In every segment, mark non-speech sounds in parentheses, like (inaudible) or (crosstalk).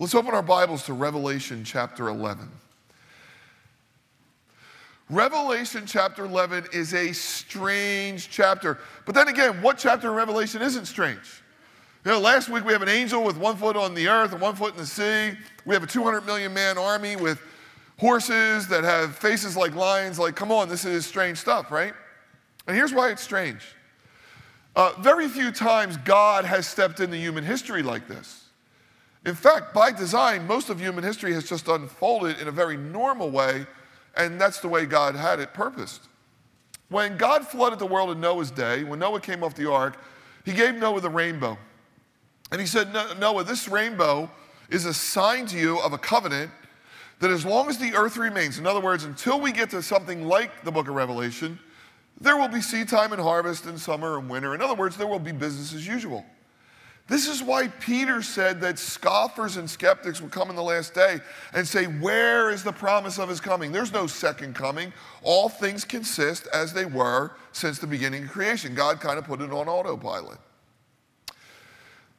Let's open our Bibles to Revelation chapter 11. Revelation chapter 11 is a strange chapter. But then again, what chapter in Revelation isn't strange? You know, last week we have an angel with one foot on the earth and one foot in the sea. We have a 200 million man army with horses that have faces like lions. Like, come on, this is strange stuff, right? And here's why it's strange. Uh, very few times God has stepped into human history like this. In fact, by design, most of human history has just unfolded in a very normal way and that's the way God had it purposed. When God flooded the world in Noah's day, when Noah came off the ark, he gave Noah the rainbow. And he said, Noah, this rainbow is a sign to you of a covenant that as long as the earth remains, in other words, until we get to something like the book of Revelation, there will be seed time and harvest in summer and winter. In other words, there will be business as usual. This is why Peter said that scoffers and skeptics would come in the last day and say, Where is the promise of his coming? There's no second coming. All things consist as they were since the beginning of creation. God kind of put it on autopilot.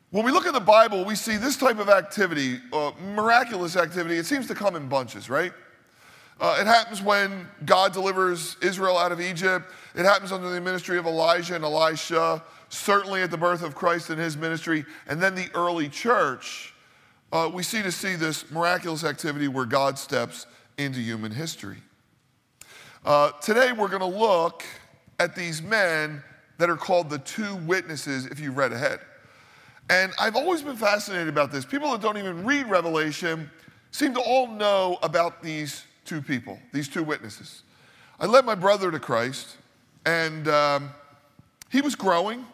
When we look at the Bible, we see this type of activity, uh, miraculous activity, it seems to come in bunches, right? Uh, it happens when God delivers Israel out of Egypt. It happens under the ministry of Elijah and Elisha certainly at the birth of Christ and his ministry, and then the early church, uh, we see to see this miraculous activity where God steps into human history. Uh, today, we're going to look at these men that are called the two witnesses, if you read ahead. And I've always been fascinated about this. People that don't even read Revelation seem to all know about these two people, these two witnesses. I led my brother to Christ, and um, he was growing.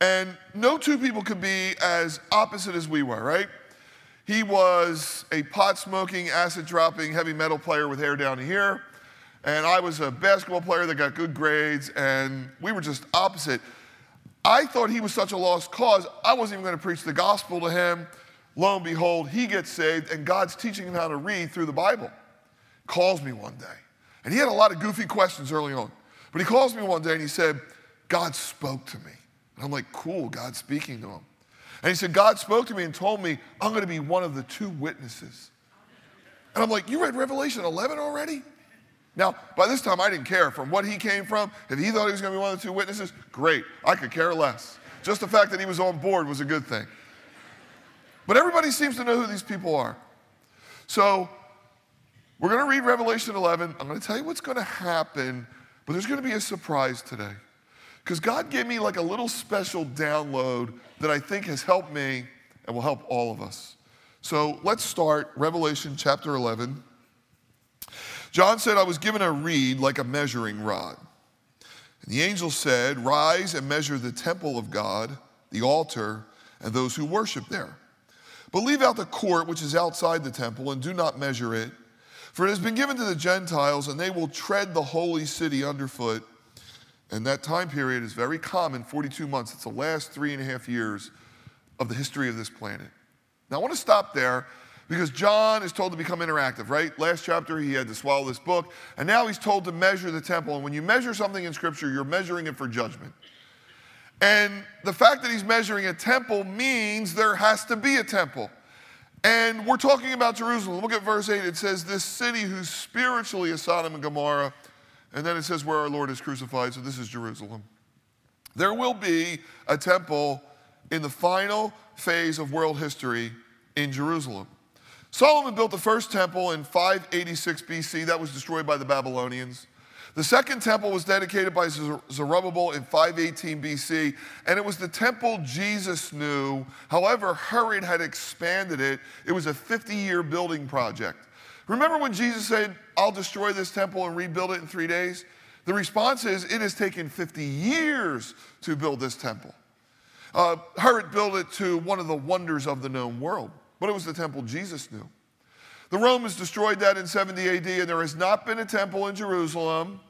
And no two people could be as opposite as we were, right? He was a pot smoking, acid dropping, heavy metal player with hair down here. And I was a basketball player that got good grades, and we were just opposite. I thought he was such a lost cause, I wasn't even going to preach the gospel to him. Lo and behold, he gets saved, and God's teaching him how to read through the Bible. Calls me one day. And he had a lot of goofy questions early on. But he calls me one day and he said, God spoke to me. And I'm like, cool, God's speaking to him. And he said, God spoke to me and told me I'm going to be one of the two witnesses. And I'm like, you read Revelation 11 already? Now, by this time, I didn't care from what he came from. If he thought he was going to be one of the two witnesses, great. I could care less. Just the fact that he was on board was a good thing. But everybody seems to know who these people are. So, we're going to read Revelation 11. I'm going to tell you what's going to happen, but there's going to be a surprise today. Because God gave me like a little special download that I think has helped me and will help all of us. So let's start Revelation chapter 11. John said, I was given a reed like a measuring rod. And the angel said, Rise and measure the temple of God, the altar, and those who worship there. But leave out the court which is outside the temple, and do not measure it. For it has been given to the Gentiles, and they will tread the holy city underfoot and that time period is very common 42 months. It's the last three and a half years of the history of this planet. Now, I want to stop there because John is told to become interactive, right? Last chapter, he had to swallow this book, and now he's told to measure the temple. And when you measure something in Scripture, you're measuring it for judgment. And the fact that he's measuring a temple means there has to be a temple. And we're talking about Jerusalem. Look at verse 8. It says, This city who's spiritually is Sodom and Gomorrah and then it says where our Lord is crucified, so this is Jerusalem. There will be a temple in the final phase of world history in Jerusalem. Solomon built the first temple in 586 BC, that was destroyed by the Babylonians. The second temple was dedicated by Zerubbabel in 518 BC, and it was the temple Jesus knew. However, Herod had expanded it. It was a 50 year building project. Remember when Jesus said, I'll destroy this temple and rebuild it in three days? The response is, it has taken 50 years to build this temple. Uh, Herod built it to one of the wonders of the known world, but it was the temple Jesus knew. The Romans destroyed that in 70 AD, and there has not been a temple in Jerusalem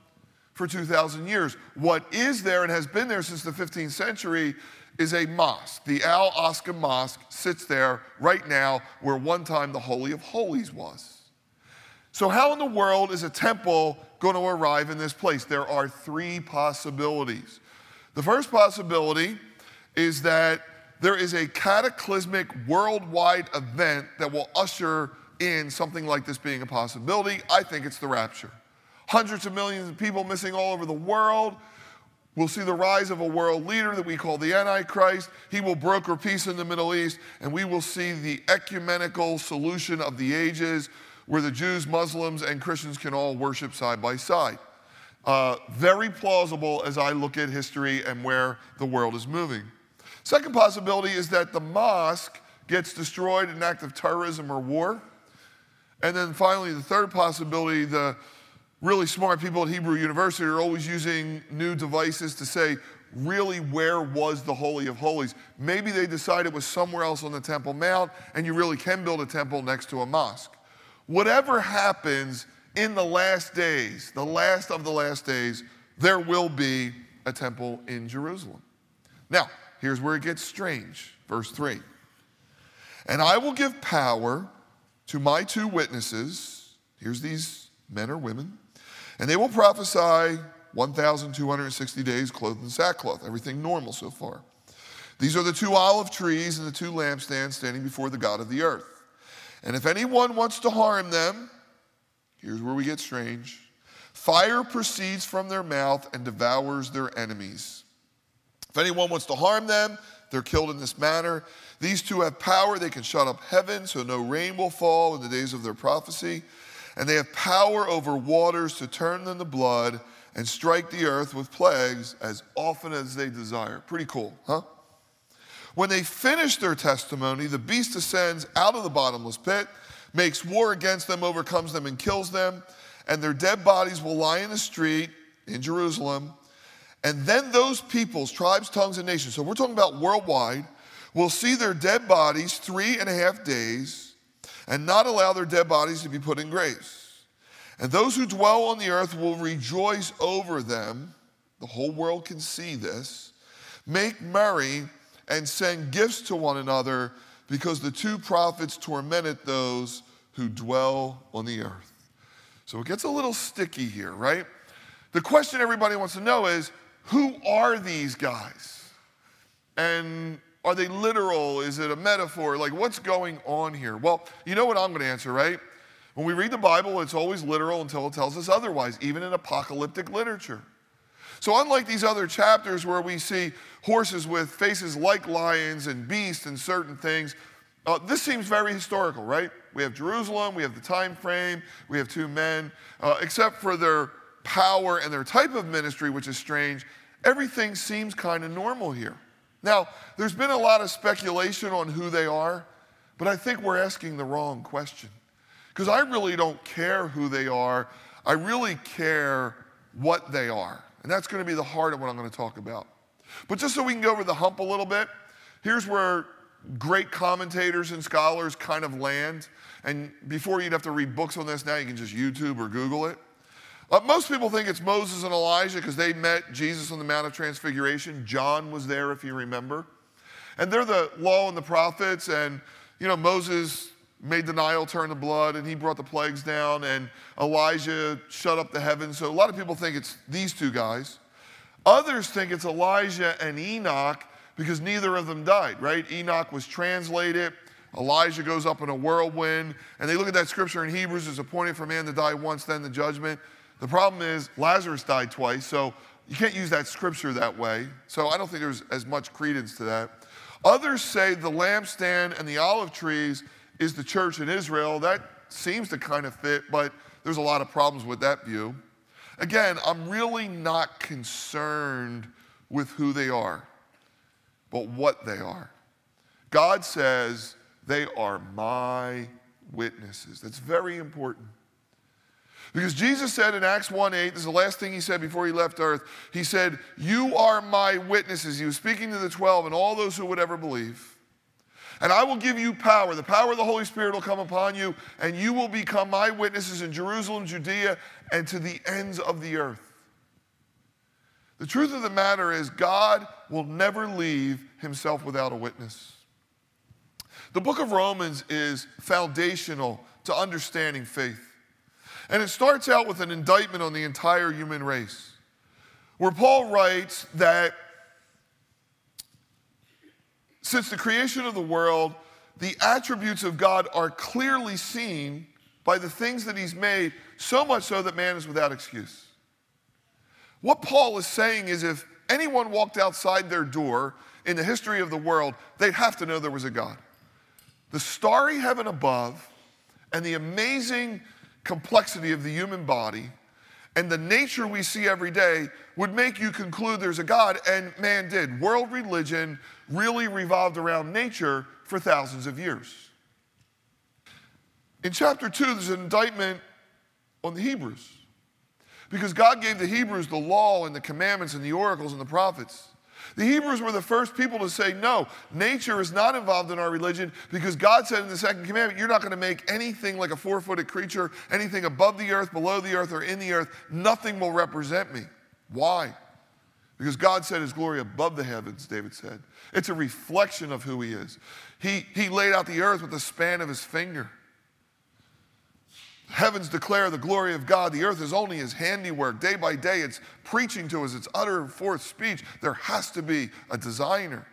for 2,000 years. What is there and has been there since the 15th century is a mosque. The Al Aqsa Mosque sits there right now where one time the Holy of Holies was. So, how in the world is a temple going to arrive in this place? There are three possibilities. The first possibility is that there is a cataclysmic worldwide event that will usher in something like this being a possibility. I think it's the rapture. Hundreds of millions of people missing all over the world. We'll see the rise of a world leader that we call the Antichrist. He will broker peace in the Middle East, and we will see the ecumenical solution of the ages where the Jews, Muslims, and Christians can all worship side by side. Uh, very plausible as I look at history and where the world is moving. Second possibility is that the mosque gets destroyed in an act of terrorism or war. And then finally, the third possibility, the really smart people at Hebrew University are always using new devices to say, really, where was the Holy of Holies? Maybe they decided it was somewhere else on the Temple Mount, and you really can build a temple next to a mosque. Whatever happens in the last days, the last of the last days, there will be a temple in Jerusalem. Now, here's where it gets strange. Verse 3 And I will give power to my two witnesses. Here's these men or women and they will prophesy 1,260 days clothed in sackcloth. Everything normal so far. These are the two olive trees and the two lampstands standing before the God of the earth. And if anyone wants to harm them, here's where we get strange fire proceeds from their mouth and devours their enemies. If anyone wants to harm them, they're killed in this manner. These two have power. They can shut up heaven so no rain will fall in the days of their prophecy and they have power over waters to turn them to blood and strike the earth with plagues as often as they desire. Pretty cool, huh? When they finish their testimony, the beast ascends out of the bottomless pit, makes war against them, overcomes them, and kills them, and their dead bodies will lie in the street in Jerusalem. And then those peoples, tribes, tongues, and nations, so we're talking about worldwide, will see their dead bodies three and a half days and not allow their dead bodies to be put in graves. And those who dwell on the earth will rejoice over them. The whole world can see this. Make merry and send gifts to one another because the two prophets tormented those who dwell on the earth. So it gets a little sticky here, right? The question everybody wants to know is who are these guys? And are they literal? Is it a metaphor? Like, what's going on here? Well, you know what I'm going to answer, right? When we read the Bible, it's always literal until it tells us otherwise, even in apocalyptic literature. So, unlike these other chapters where we see horses with faces like lions and beasts and certain things, uh, this seems very historical, right? We have Jerusalem, we have the time frame, we have two men. Uh, except for their power and their type of ministry, which is strange, everything seems kind of normal here. Now, there's been a lot of speculation on who they are, but I think we're asking the wrong question. Because I really don't care who they are, I really care what they are. And that's going to be the heart of what I'm going to talk about. But just so we can go over the hump a little bit, here's where great commentators and scholars kind of land. And before you'd have to read books on this, now you can just YouTube or Google it. Uh, most people think it's Moses and Elijah because they met Jesus on the Mount of Transfiguration. John was there, if you remember. And they're the law and the prophets. And, you know, Moses made the Nile turn to blood and he brought the plagues down, and Elijah shut up the heavens. So a lot of people think it's these two guys. Others think it's Elijah and Enoch because neither of them died, right? Enoch was translated. Elijah goes up in a whirlwind. And they look at that scripture in Hebrews it's appointed for man to die once, then the judgment. The problem is Lazarus died twice, so you can't use that scripture that way. So I don't think there's as much credence to that. Others say the lampstand and the olive trees is the church in Israel. That seems to kind of fit, but there's a lot of problems with that view. Again, I'm really not concerned with who they are, but what they are. God says they are my witnesses. That's very important. Because Jesus said in Acts 1 8, this is the last thing he said before he left earth. He said, You are my witnesses. He was speaking to the 12 and all those who would ever believe. And I will give you power. The power of the Holy Spirit will come upon you, and you will become my witnesses in Jerusalem, Judea, and to the ends of the earth. The truth of the matter is, God will never leave himself without a witness. The book of Romans is foundational to understanding faith. And it starts out with an indictment on the entire human race, where Paul writes that since the creation of the world, the attributes of God are clearly seen by the things that He's made, so much so that man is without excuse. What Paul is saying is if anyone walked outside their door in the history of the world, they'd have to know there was a God. The starry heaven above and the amazing complexity of the human body and the nature we see every day would make you conclude there's a God, and man did. World religion really revolved around nature for thousands of years. In chapter 2, there's an indictment on the Hebrews because God gave the Hebrews the law and the commandments and the oracles and the prophets. The Hebrews were the first people to say, no, nature is not involved in our religion because God said in the second commandment, you're not going to make anything like a four footed creature, anything above the earth, below the earth, or in the earth. Nothing will represent me. Why? Because God set his glory above the heavens, David said. It's a reflection of who he is. He, he laid out the earth with the span of his finger. Heavens declare the glory of God. The earth is only his handiwork. Day by day, it's preaching to us, it's uttering forth speech. There has to be a designer.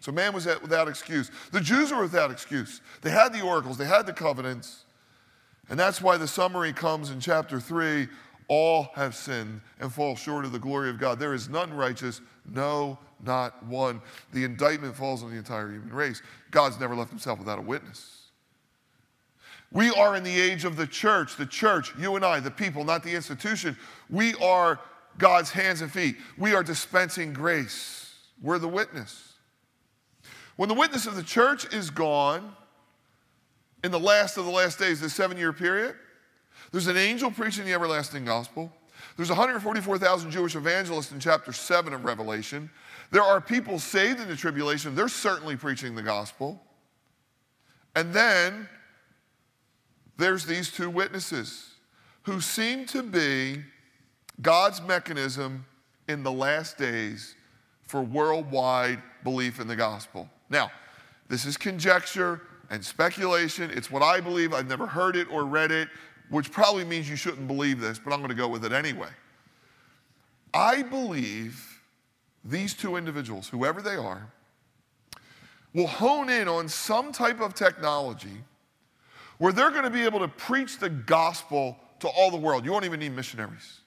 So man was without excuse. The Jews were without excuse. They had the oracles, they had the covenants. And that's why the summary comes in chapter 3 all have sinned and fall short of the glory of God. There is none righteous, no, not one. The indictment falls on the entire human race. God's never left himself without a witness. We are in the age of the church, the church, you and I, the people, not the institution. We are God's hands and feet. We are dispensing grace. We're the witness. When the witness of the church is gone, in the last of the last days, the seven year period, there's an angel preaching the everlasting gospel. There's 144,000 Jewish evangelists in chapter 7 of Revelation. There are people saved in the tribulation. They're certainly preaching the gospel. And then there's these two witnesses who seem to be God's mechanism in the last days for worldwide belief in the gospel. Now, this is conjecture and speculation. It's what I believe. I've never heard it or read it, which probably means you shouldn't believe this, but I'm going to go with it anyway. I believe these two individuals, whoever they are, will hone in on some type of technology where they're going to be able to preach the gospel to all the world. You won't even need missionaries.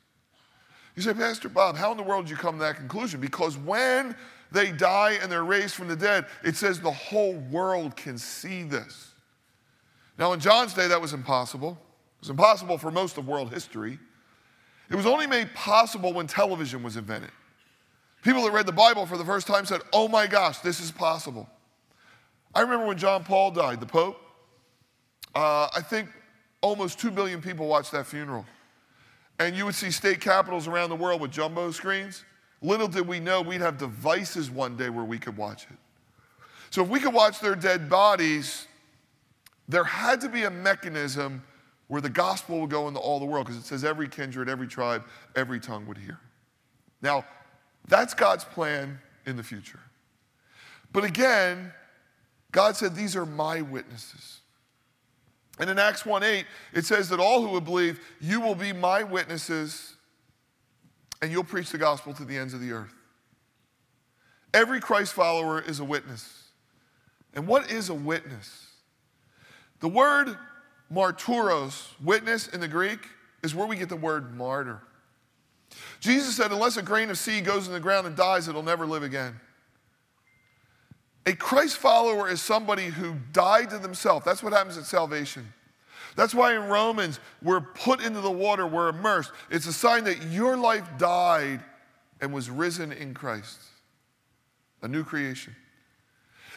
You say, Pastor Bob, how in the world did you come to that conclusion? Because when they die and they're raised from the dead, it says the whole world can see this. Now, in John's day, that was impossible. It was impossible for most of world history. It was only made possible when television was invented. People that read the Bible for the first time said, Oh my gosh, this is possible. I remember when John Paul died, the Pope, uh, I think almost 2 billion people watched that funeral. And you would see state capitals around the world with jumbo screens. Little did we know we'd have devices one day where we could watch it. So if we could watch their dead bodies, there had to be a mechanism where the gospel would go into all the world because it says every kindred, every tribe, every tongue would hear. Now, that's God's plan in the future. But again, God said, These are my witnesses. And in Acts 1 8, it says that all who would believe, you will be my witnesses and you'll preach the gospel to the ends of the earth. Every Christ follower is a witness. And what is a witness? The word marturos, witness in the Greek, is where we get the word martyr. Jesus said, unless a grain of seed goes in the ground and dies, it'll never live again. A Christ follower is somebody who died to themselves. That's what happens at salvation. That's why in Romans, we're put into the water, we're immersed. It's a sign that your life died and was risen in Christ, a new creation.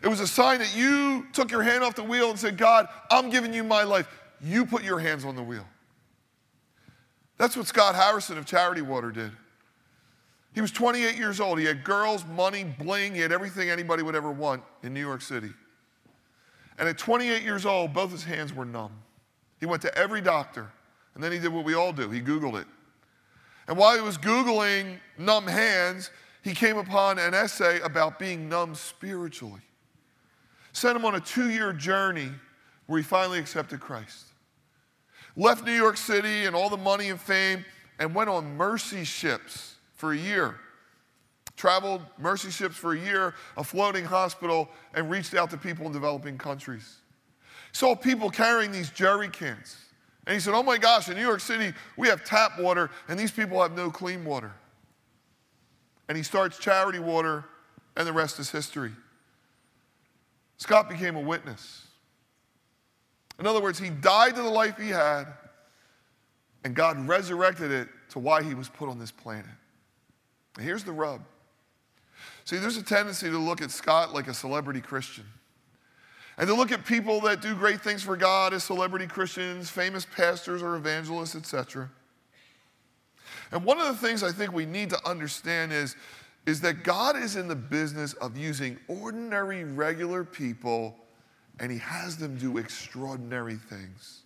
It was a sign that you took your hand off the wheel and said, God, I'm giving you my life. You put your hands on the wheel. That's what Scott Harrison of Charity Water did. He was 28 years old. He had girls, money, bling. He had everything anybody would ever want in New York City. And at 28 years old, both his hands were numb. He went to every doctor, and then he did what we all do he Googled it. And while he was Googling numb hands, he came upon an essay about being numb spiritually. Sent him on a two year journey where he finally accepted Christ. Left New York City and all the money and fame and went on mercy ships for a year. traveled mercy ships for a year, a floating hospital, and reached out to people in developing countries. Saw people carrying these jerry cans. And he said, Oh my gosh, in New York City, we have tap water, and these people have no clean water. And he starts charity water, and the rest is history. Scott became a witness. In other words, he died to the life he had, and God resurrected it to why he was put on this planet. And here's the rub. See, there's a tendency to look at Scott like a celebrity Christian. And to look at people that do great things for God as celebrity Christians, famous pastors or evangelists, etc. And one of the things I think we need to understand is, is that God is in the business of using ordinary, regular people, and He has them do extraordinary things.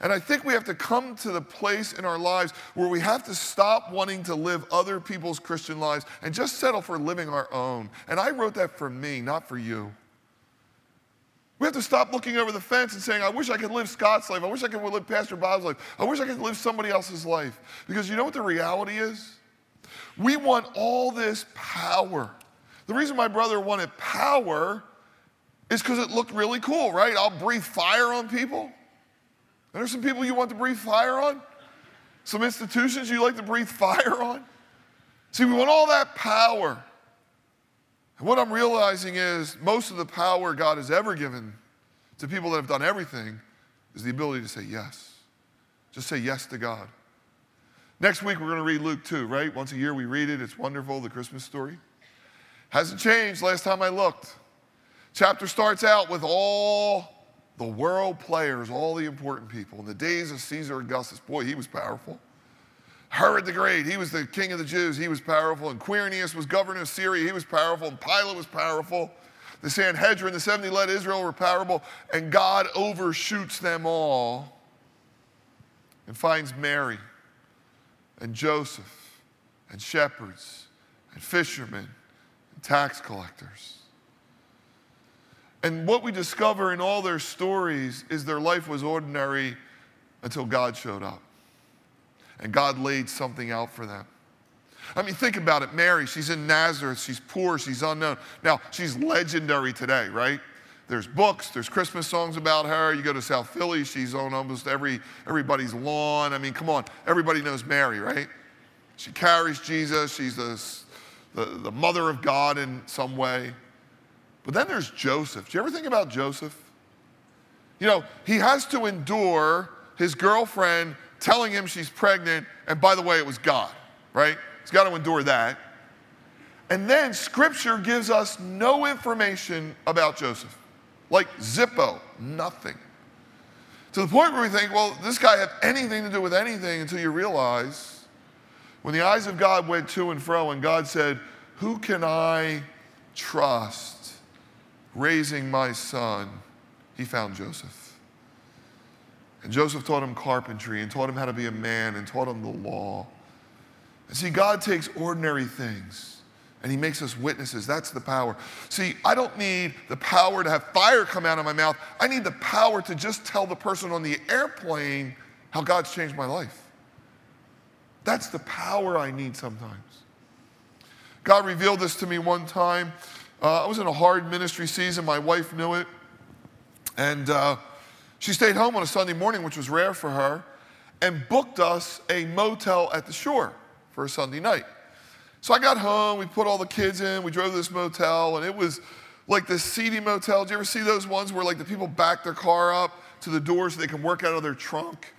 And I think we have to come to the place in our lives where we have to stop wanting to live other people's Christian lives and just settle for living our own. And I wrote that for me, not for you. We have to stop looking over the fence and saying, I wish I could live Scott's life. I wish I could live Pastor Bob's life. I wish I could live somebody else's life. Because you know what the reality is? We want all this power. The reason my brother wanted power is because it looked really cool, right? I'll breathe fire on people. And there's some people you want to breathe fire on, some institutions you like to breathe fire on. See, we want all that power. And what I'm realizing is most of the power God has ever given to people that have done everything is the ability to say yes. Just say yes to God. Next week, we're going to read Luke 2, right? Once a year, we read it. It's wonderful, the Christmas story. Hasn't changed last time I looked. Chapter starts out with all the world players, all the important people. In the days of Caesar Augustus, boy, he was powerful. Herod the Great, he was the king of the Jews, he was powerful. And Quirinius was governor of Syria, he was powerful. And Pilate was powerful. The Sanhedrin, the 70 led Israel were powerful. And God overshoots them all and finds Mary and Joseph and shepherds and fishermen and tax collectors. And what we discover in all their stories is their life was ordinary until God showed up and God laid something out for them. I mean, think about it. Mary, she's in Nazareth, she's poor, she's unknown. Now, she's legendary today, right? There's books, there's Christmas songs about her. You go to South Philly, she's on almost every everybody's lawn. I mean, come on, everybody knows Mary, right? She carries Jesus, she's the, the, the mother of God in some way. But then there's Joseph. Do you ever think about Joseph? You know, he has to endure his girlfriend telling him she's pregnant, and by the way, it was God, right? He's got to endure that. And then scripture gives us no information about Joseph. Like Zippo, nothing. To the point where we think, well, this guy had anything to do with anything until you realize when the eyes of God went to and fro and God said, Who can I trust raising my son? He found Joseph. And Joseph taught him carpentry and taught him how to be a man and taught him the law. And see, God takes ordinary things and he makes us witnesses. That's the power. See, I don't need the power to have fire come out of my mouth. I need the power to just tell the person on the airplane how God's changed my life. That's the power I need sometimes. God revealed this to me one time. Uh, I was in a hard ministry season. My wife knew it. And uh, she stayed home on a Sunday morning, which was rare for her, and booked us a motel at the shore for a Sunday night. So I got home, we put all the kids in, we drove to this motel, and it was like this seedy motel. Do you ever see those ones where like the people back their car up to the door so they can work out of their trunk?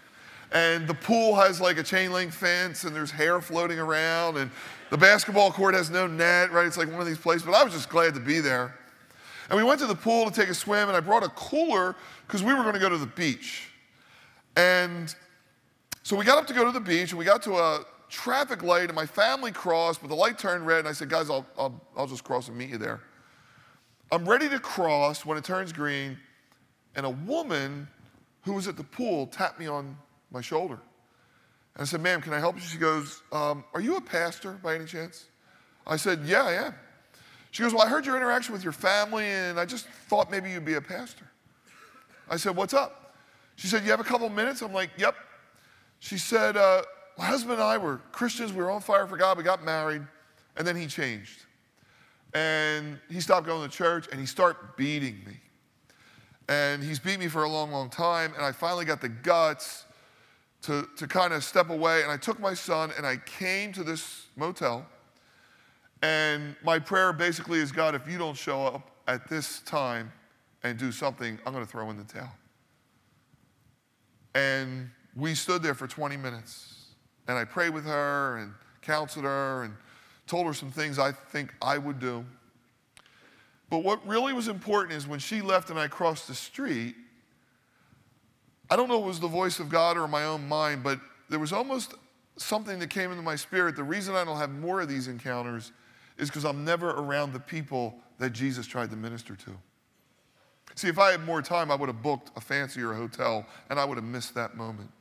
And the pool has like a chain link fence and there's hair floating around and the basketball court has no net, right? It's like one of these places, but I was just glad to be there. And we went to the pool to take a swim and I brought a cooler because we were going to go to the beach. And so we got up to go to the beach, and we got to a traffic light, and my family crossed, but the light turned red, and I said, Guys, I'll, I'll, I'll just cross and meet you there. I'm ready to cross when it turns green, and a woman who was at the pool tapped me on my shoulder. And I said, Ma'am, can I help you? She goes, um, Are you a pastor by any chance? I said, Yeah, I am. She goes, Well, I heard your interaction with your family, and I just thought maybe you'd be a pastor. I said, What's up? She said, You have a couple minutes? I'm like, Yep. She said, uh, My husband and I were Christians. We were on fire for God. We got married. And then he changed. And he stopped going to church and he started beating me. And he's beat me for a long, long time. And I finally got the guts to, to kind of step away. And I took my son and I came to this motel. And my prayer basically is God, if you don't show up at this time and do something, I'm going to throw in the towel. And we stood there for 20 minutes. And I prayed with her and counseled her and told her some things I think I would do. But what really was important is when she left and I crossed the street, I don't know if it was the voice of God or my own mind, but there was almost something that came into my spirit. The reason I don't have more of these encounters is because I'm never around the people that Jesus tried to minister to. See, if I had more time, I would have booked a fancier hotel and I would have missed that moment.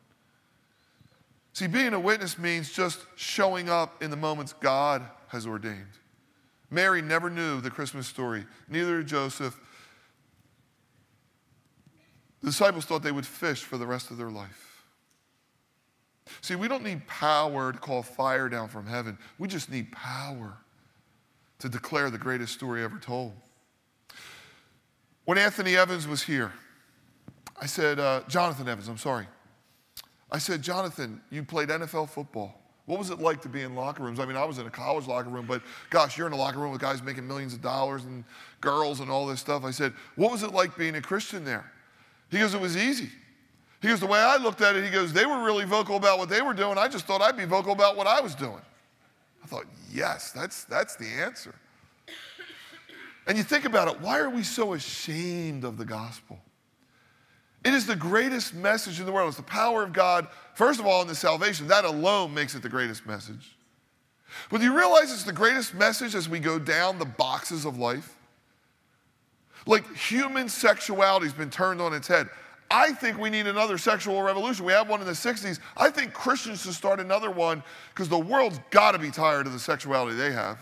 See, being a witness means just showing up in the moments God has ordained. Mary never knew the Christmas story, neither did Joseph. The disciples thought they would fish for the rest of their life. See, we don't need power to call fire down from heaven. We just need power to declare the greatest story ever told. When Anthony Evans was here, I said, uh, Jonathan Evans, I'm sorry. I said, Jonathan, you played NFL football. What was it like to be in locker rooms? I mean, I was in a college locker room, but gosh, you're in a locker room with guys making millions of dollars and girls and all this stuff. I said, What was it like being a Christian there? He goes, It was easy. He goes, The way I looked at it, he goes, They were really vocal about what they were doing. I just thought I'd be vocal about what I was doing. I thought, Yes, that's, that's the answer. And you think about it, why are we so ashamed of the gospel? It is the greatest message in the world. It's the power of God, first of all, in the salvation. That alone makes it the greatest message. But do you realize it's the greatest message as we go down the boxes of life? Like human sexuality has been turned on its head. I think we need another sexual revolution. We had one in the 60s. I think Christians should start another one because the world's got to be tired of the sexuality they have.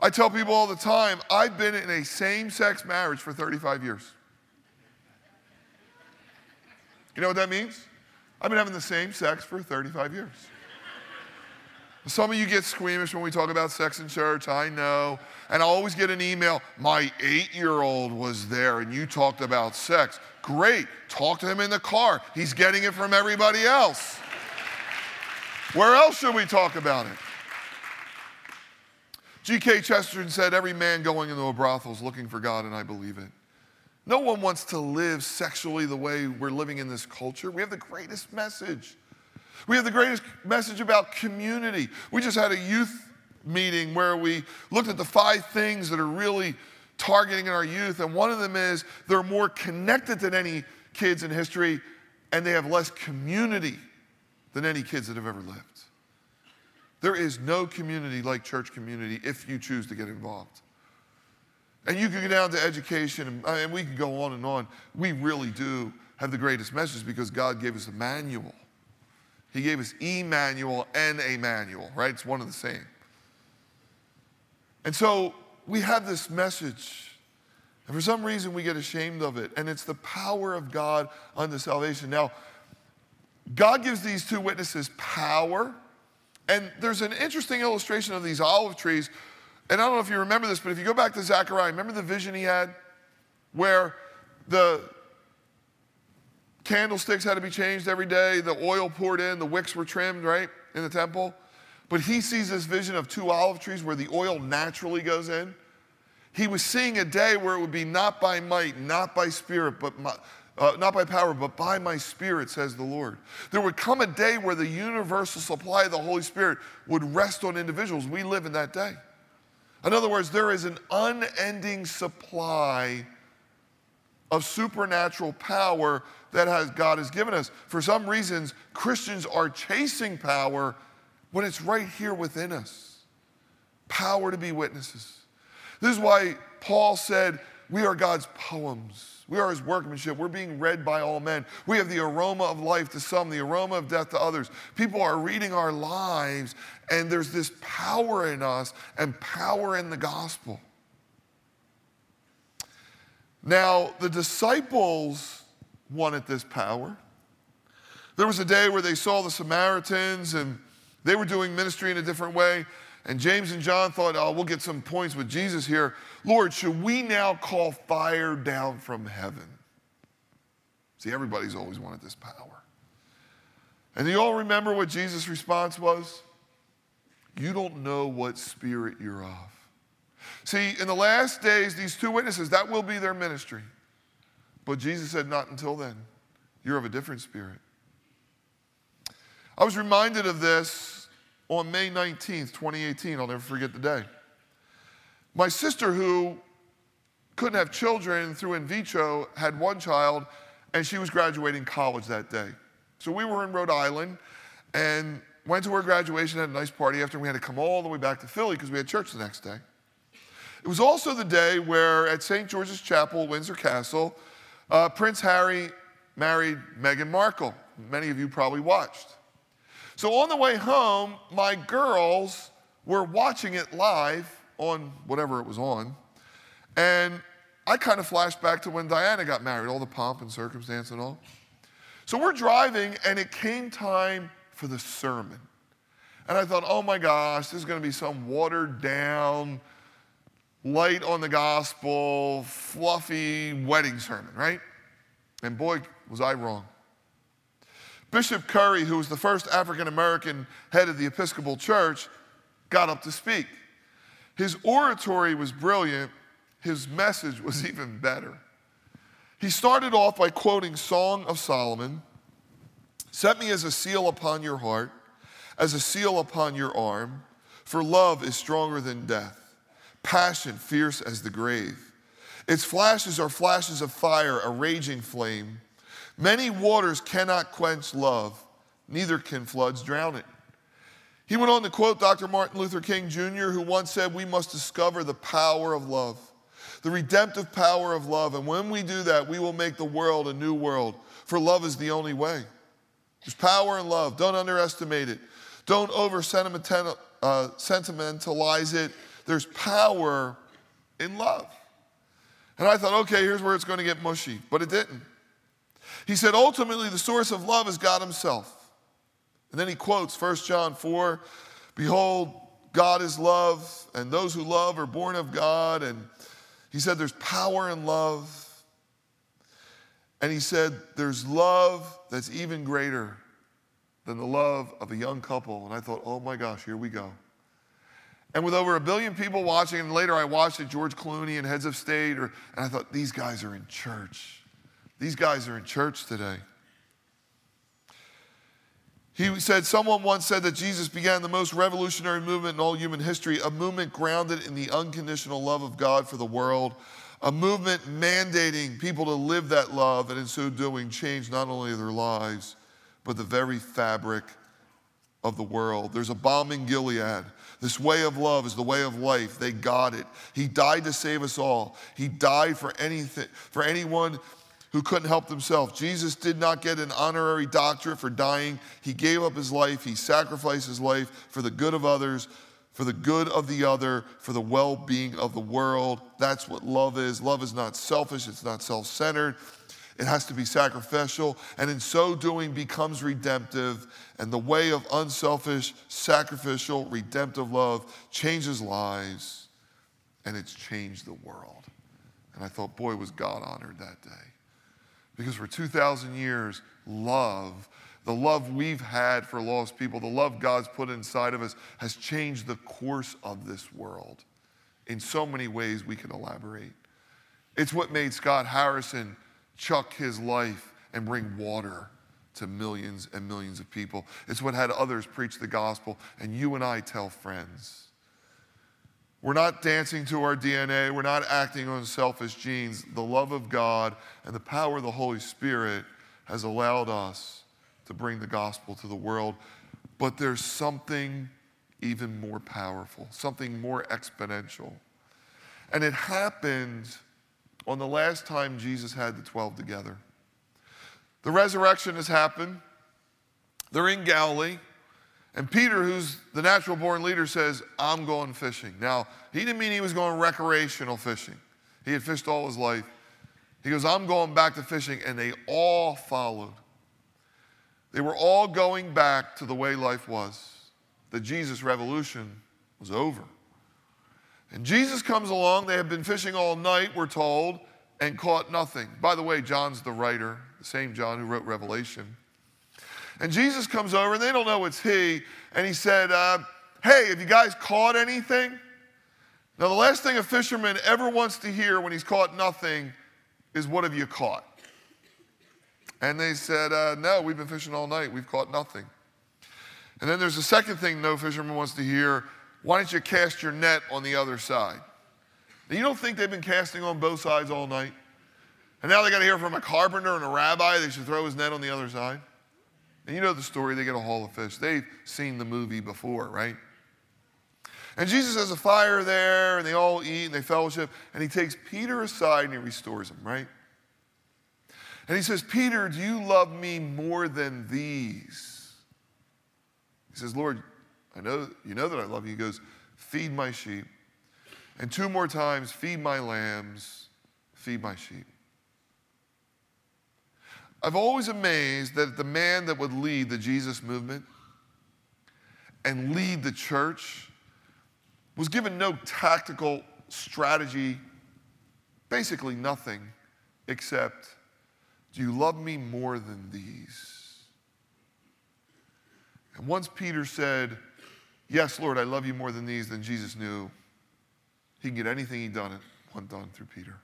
I tell people all the time, I've been in a same sex marriage for 35 years. You know what that means? I've been having the same sex for 35 years. Some of you get squeamish when we talk about sex in church, I know. And I always get an email, my eight year old was there and you talked about sex. Great, talk to him in the car. He's getting it from everybody else. Where else should we talk about it? G.K. Chesterton said, Every man going into a brothel is looking for God, and I believe it. No one wants to live sexually the way we're living in this culture. We have the greatest message. We have the greatest message about community. We just had a youth meeting where we looked at the five things that are really targeting our youth, and one of them is they're more connected than any kids in history, and they have less community than any kids that have ever lived. There is no community like church community if you choose to get involved. And you can go down to education, and, and we can go on and on. We really do have the greatest message because God gave us a manual. He gave us Emmanuel and a manual, right? It's one of the same. And so we have this message, and for some reason we get ashamed of it, and it's the power of God unto salvation. Now, God gives these two witnesses power, and there's an interesting illustration of these olive trees and I don't know if you remember this, but if you go back to Zechariah, remember the vision he had where the candlesticks had to be changed every day, the oil poured in, the wicks were trimmed, right, in the temple? But he sees this vision of two olive trees where the oil naturally goes in. He was seeing a day where it would be not by might, not by spirit, but my, uh, not by power, but by my spirit, says the Lord. There would come a day where the universal supply of the Holy Spirit would rest on individuals. We live in that day. In other words, there is an unending supply of supernatural power that has, God has given us. For some reasons, Christians are chasing power when it's right here within us power to be witnesses. This is why Paul said, We are God's poems. We are his workmanship. We're being read by all men. We have the aroma of life to some, the aroma of death to others. People are reading our lives, and there's this power in us and power in the gospel. Now, the disciples wanted this power. There was a day where they saw the Samaritans and they were doing ministry in a different way. And James and John thought, oh, we'll get some points with Jesus here. Lord, should we now call fire down from heaven? See, everybody's always wanted this power. And you all remember what Jesus' response was? You don't know what spirit you're of. See, in the last days, these two witnesses, that will be their ministry. But Jesus said, Not until then. You're of a different spirit. I was reminded of this on May 19th, 2018. I'll never forget the day. My sister, who couldn't have children through in vitro, had one child, and she was graduating college that day. So we were in Rhode Island and went to her graduation, had a nice party after, we had to come all the way back to Philly because we had church the next day. It was also the day where at St. George's Chapel, Windsor Castle, uh, Prince Harry married Meghan Markle. Many of you probably watched. So on the way home, my girls were watching it live on whatever it was on. And I kind of flashed back to when Diana got married, all the pomp and circumstance and all. So we're driving, and it came time for the sermon. And I thought, oh my gosh, this is going to be some watered down, light on the gospel, fluffy wedding sermon, right? And boy, was I wrong. Bishop Curry, who was the first African American head of the Episcopal Church, got up to speak. His oratory was brilliant, his message was (laughs) even better. He started off by quoting Song of Solomon Set me as a seal upon your heart, as a seal upon your arm, for love is stronger than death passion fierce as the grave. Its flashes are flashes of fire, a raging flame. Many waters cannot quench love, neither can floods drown it. He went on to quote Dr. Martin Luther King Jr., who once said, We must discover the power of love, the redemptive power of love. And when we do that, we will make the world a new world, for love is the only way. There's power in love. Don't underestimate it. Don't over uh, sentimentalize it there's power in love. And I thought, okay, here's where it's going to get mushy, but it didn't. He said, ultimately, the source of love is God Himself. And then he quotes 1 John 4 Behold, God is love, and those who love are born of God. And he said, there's power in love. And he said, there's love that's even greater than the love of a young couple. And I thought, oh my gosh, here we go. And with over a billion people watching, and later I watched it, George Clooney and Heads of State, or, and I thought, these guys are in church. These guys are in church today. He said, Someone once said that Jesus began the most revolutionary movement in all human history, a movement grounded in the unconditional love of God for the world, a movement mandating people to live that love and in so doing change not only their lives, but the very fabric of the world. There's a balm in Gilead. This way of love is the way of life. They got it. He died to save us all. He died for anything, for anyone who couldn't help themselves. Jesus did not get an honorary doctorate for dying. He gave up his life. He sacrificed his life for the good of others, for the good of the other, for the well being of the world. That's what love is. Love is not selfish, it's not self centered. It has to be sacrificial, and in so doing becomes redemptive. And the way of unselfish, sacrificial, redemptive love changes lives, and it's changed the world. And I thought, boy, was God honored that day. Because for 2,000 years, love, the love we've had for lost people, the love God's put inside of us, has changed the course of this world in so many ways we can elaborate. It's what made Scott Harrison chuck his life and bring water to millions and millions of people. It's what had others preach the gospel, and you and I tell friends. We're not dancing to our DNA. We're not acting on selfish genes. The love of God and the power of the Holy Spirit has allowed us to bring the gospel to the world. But there's something even more powerful, something more exponential. And it happened on the last time Jesus had the 12 together. The resurrection has happened. They're in Galilee. And Peter, who's the natural born leader, says, I'm going fishing. Now, he didn't mean he was going recreational fishing, he had fished all his life. He goes, I'm going back to fishing. And they all followed. They were all going back to the way life was. The Jesus revolution was over. And Jesus comes along. They have been fishing all night, we're told, and caught nothing. By the way, John's the writer, the same John who wrote Revelation. And Jesus comes over, and they don't know it's he. And he said, uh, Hey, have you guys caught anything? Now, the last thing a fisherman ever wants to hear when he's caught nothing is, What have you caught? And they said, uh, No, we've been fishing all night. We've caught nothing. And then there's a second thing no fisherman wants to hear why don't you cast your net on the other side? Now, you don't think they've been casting on both sides all night? And now they got to hear from a carpenter and a rabbi they should throw his net on the other side? And you know the story, they get a haul of fish. They've seen the movie before, right? And Jesus has a fire there, and they all eat and they fellowship. And he takes Peter aside and he restores him, right? And he says, Peter, do you love me more than these? He says, Lord, I know you know that I love you. He goes, Feed my sheep. And two more times, feed my lambs, feed my sheep. I've always amazed that the man that would lead the Jesus movement and lead the church was given no tactical strategy, basically nothing, except, Do you love me more than these? And once Peter said, Yes, Lord, I love you more than these, then Jesus knew he can get anything he done want done through Peter.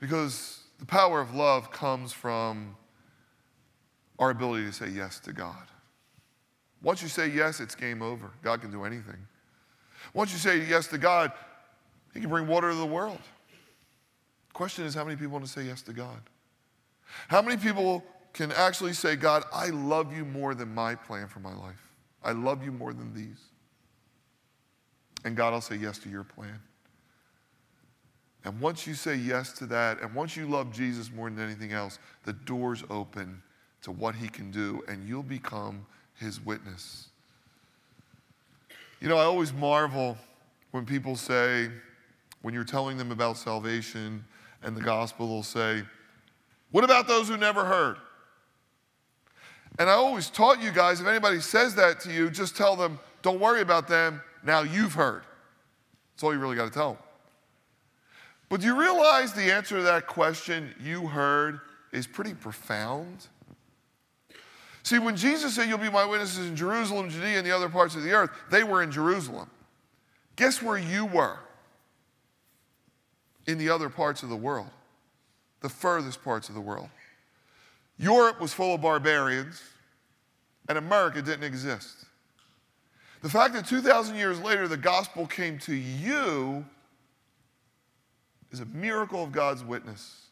Because the power of love comes from our ability to say yes to God. Once you say yes, it's game over. God can do anything. Once you say yes to God, He can bring water to the world. The question is how many people want to say yes to God? How many people can actually say, God, I love you more than my plan for my life? I love you more than these. And God, I'll say yes to your plan. And once you say yes to that, and once you love Jesus more than anything else, the doors open to what he can do, and you'll become his witness. You know, I always marvel when people say, when you're telling them about salvation and the gospel, they'll say, What about those who never heard? And I always taught you guys if anybody says that to you, just tell them, Don't worry about them. Now you've heard. That's all you really got to tell them. But do you realize the answer to that question, you heard, is pretty profound? See, when Jesus said, You'll be my witnesses in Jerusalem, Judea, and the other parts of the earth, they were in Jerusalem. Guess where you were? In the other parts of the world, the furthest parts of the world. Europe was full of barbarians, and America didn't exist. The fact that 2,000 years later the gospel came to you is a miracle of God's witness.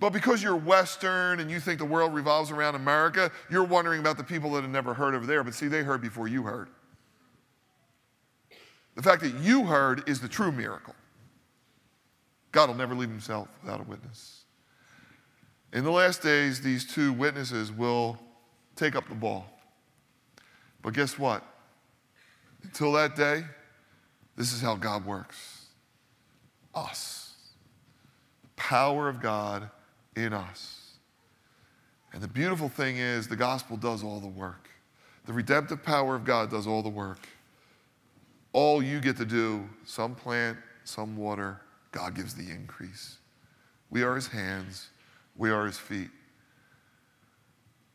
But because you're Western and you think the world revolves around America, you're wondering about the people that have never heard over there. But see, they heard before you heard. The fact that you heard is the true miracle. God will never leave himself without a witness. In the last days, these two witnesses will take up the ball. But guess what? Until that day, this is how God works us. Power of God in us. And the beautiful thing is, the gospel does all the work. The redemptive power of God does all the work. All you get to do, some plant, some water, God gives the increase. We are his hands, we are his feet.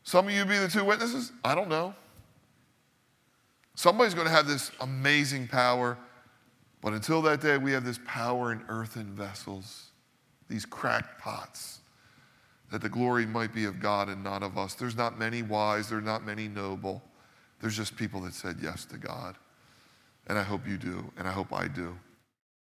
Some of you be the two witnesses? I don't know. Somebody's going to have this amazing power, but until that day, we have this power in earthen vessels, these cracked pots that the glory might be of God and not of us. There's not many wise, there's not many noble. There's just people that said yes to God. And I hope you do, and I hope I do.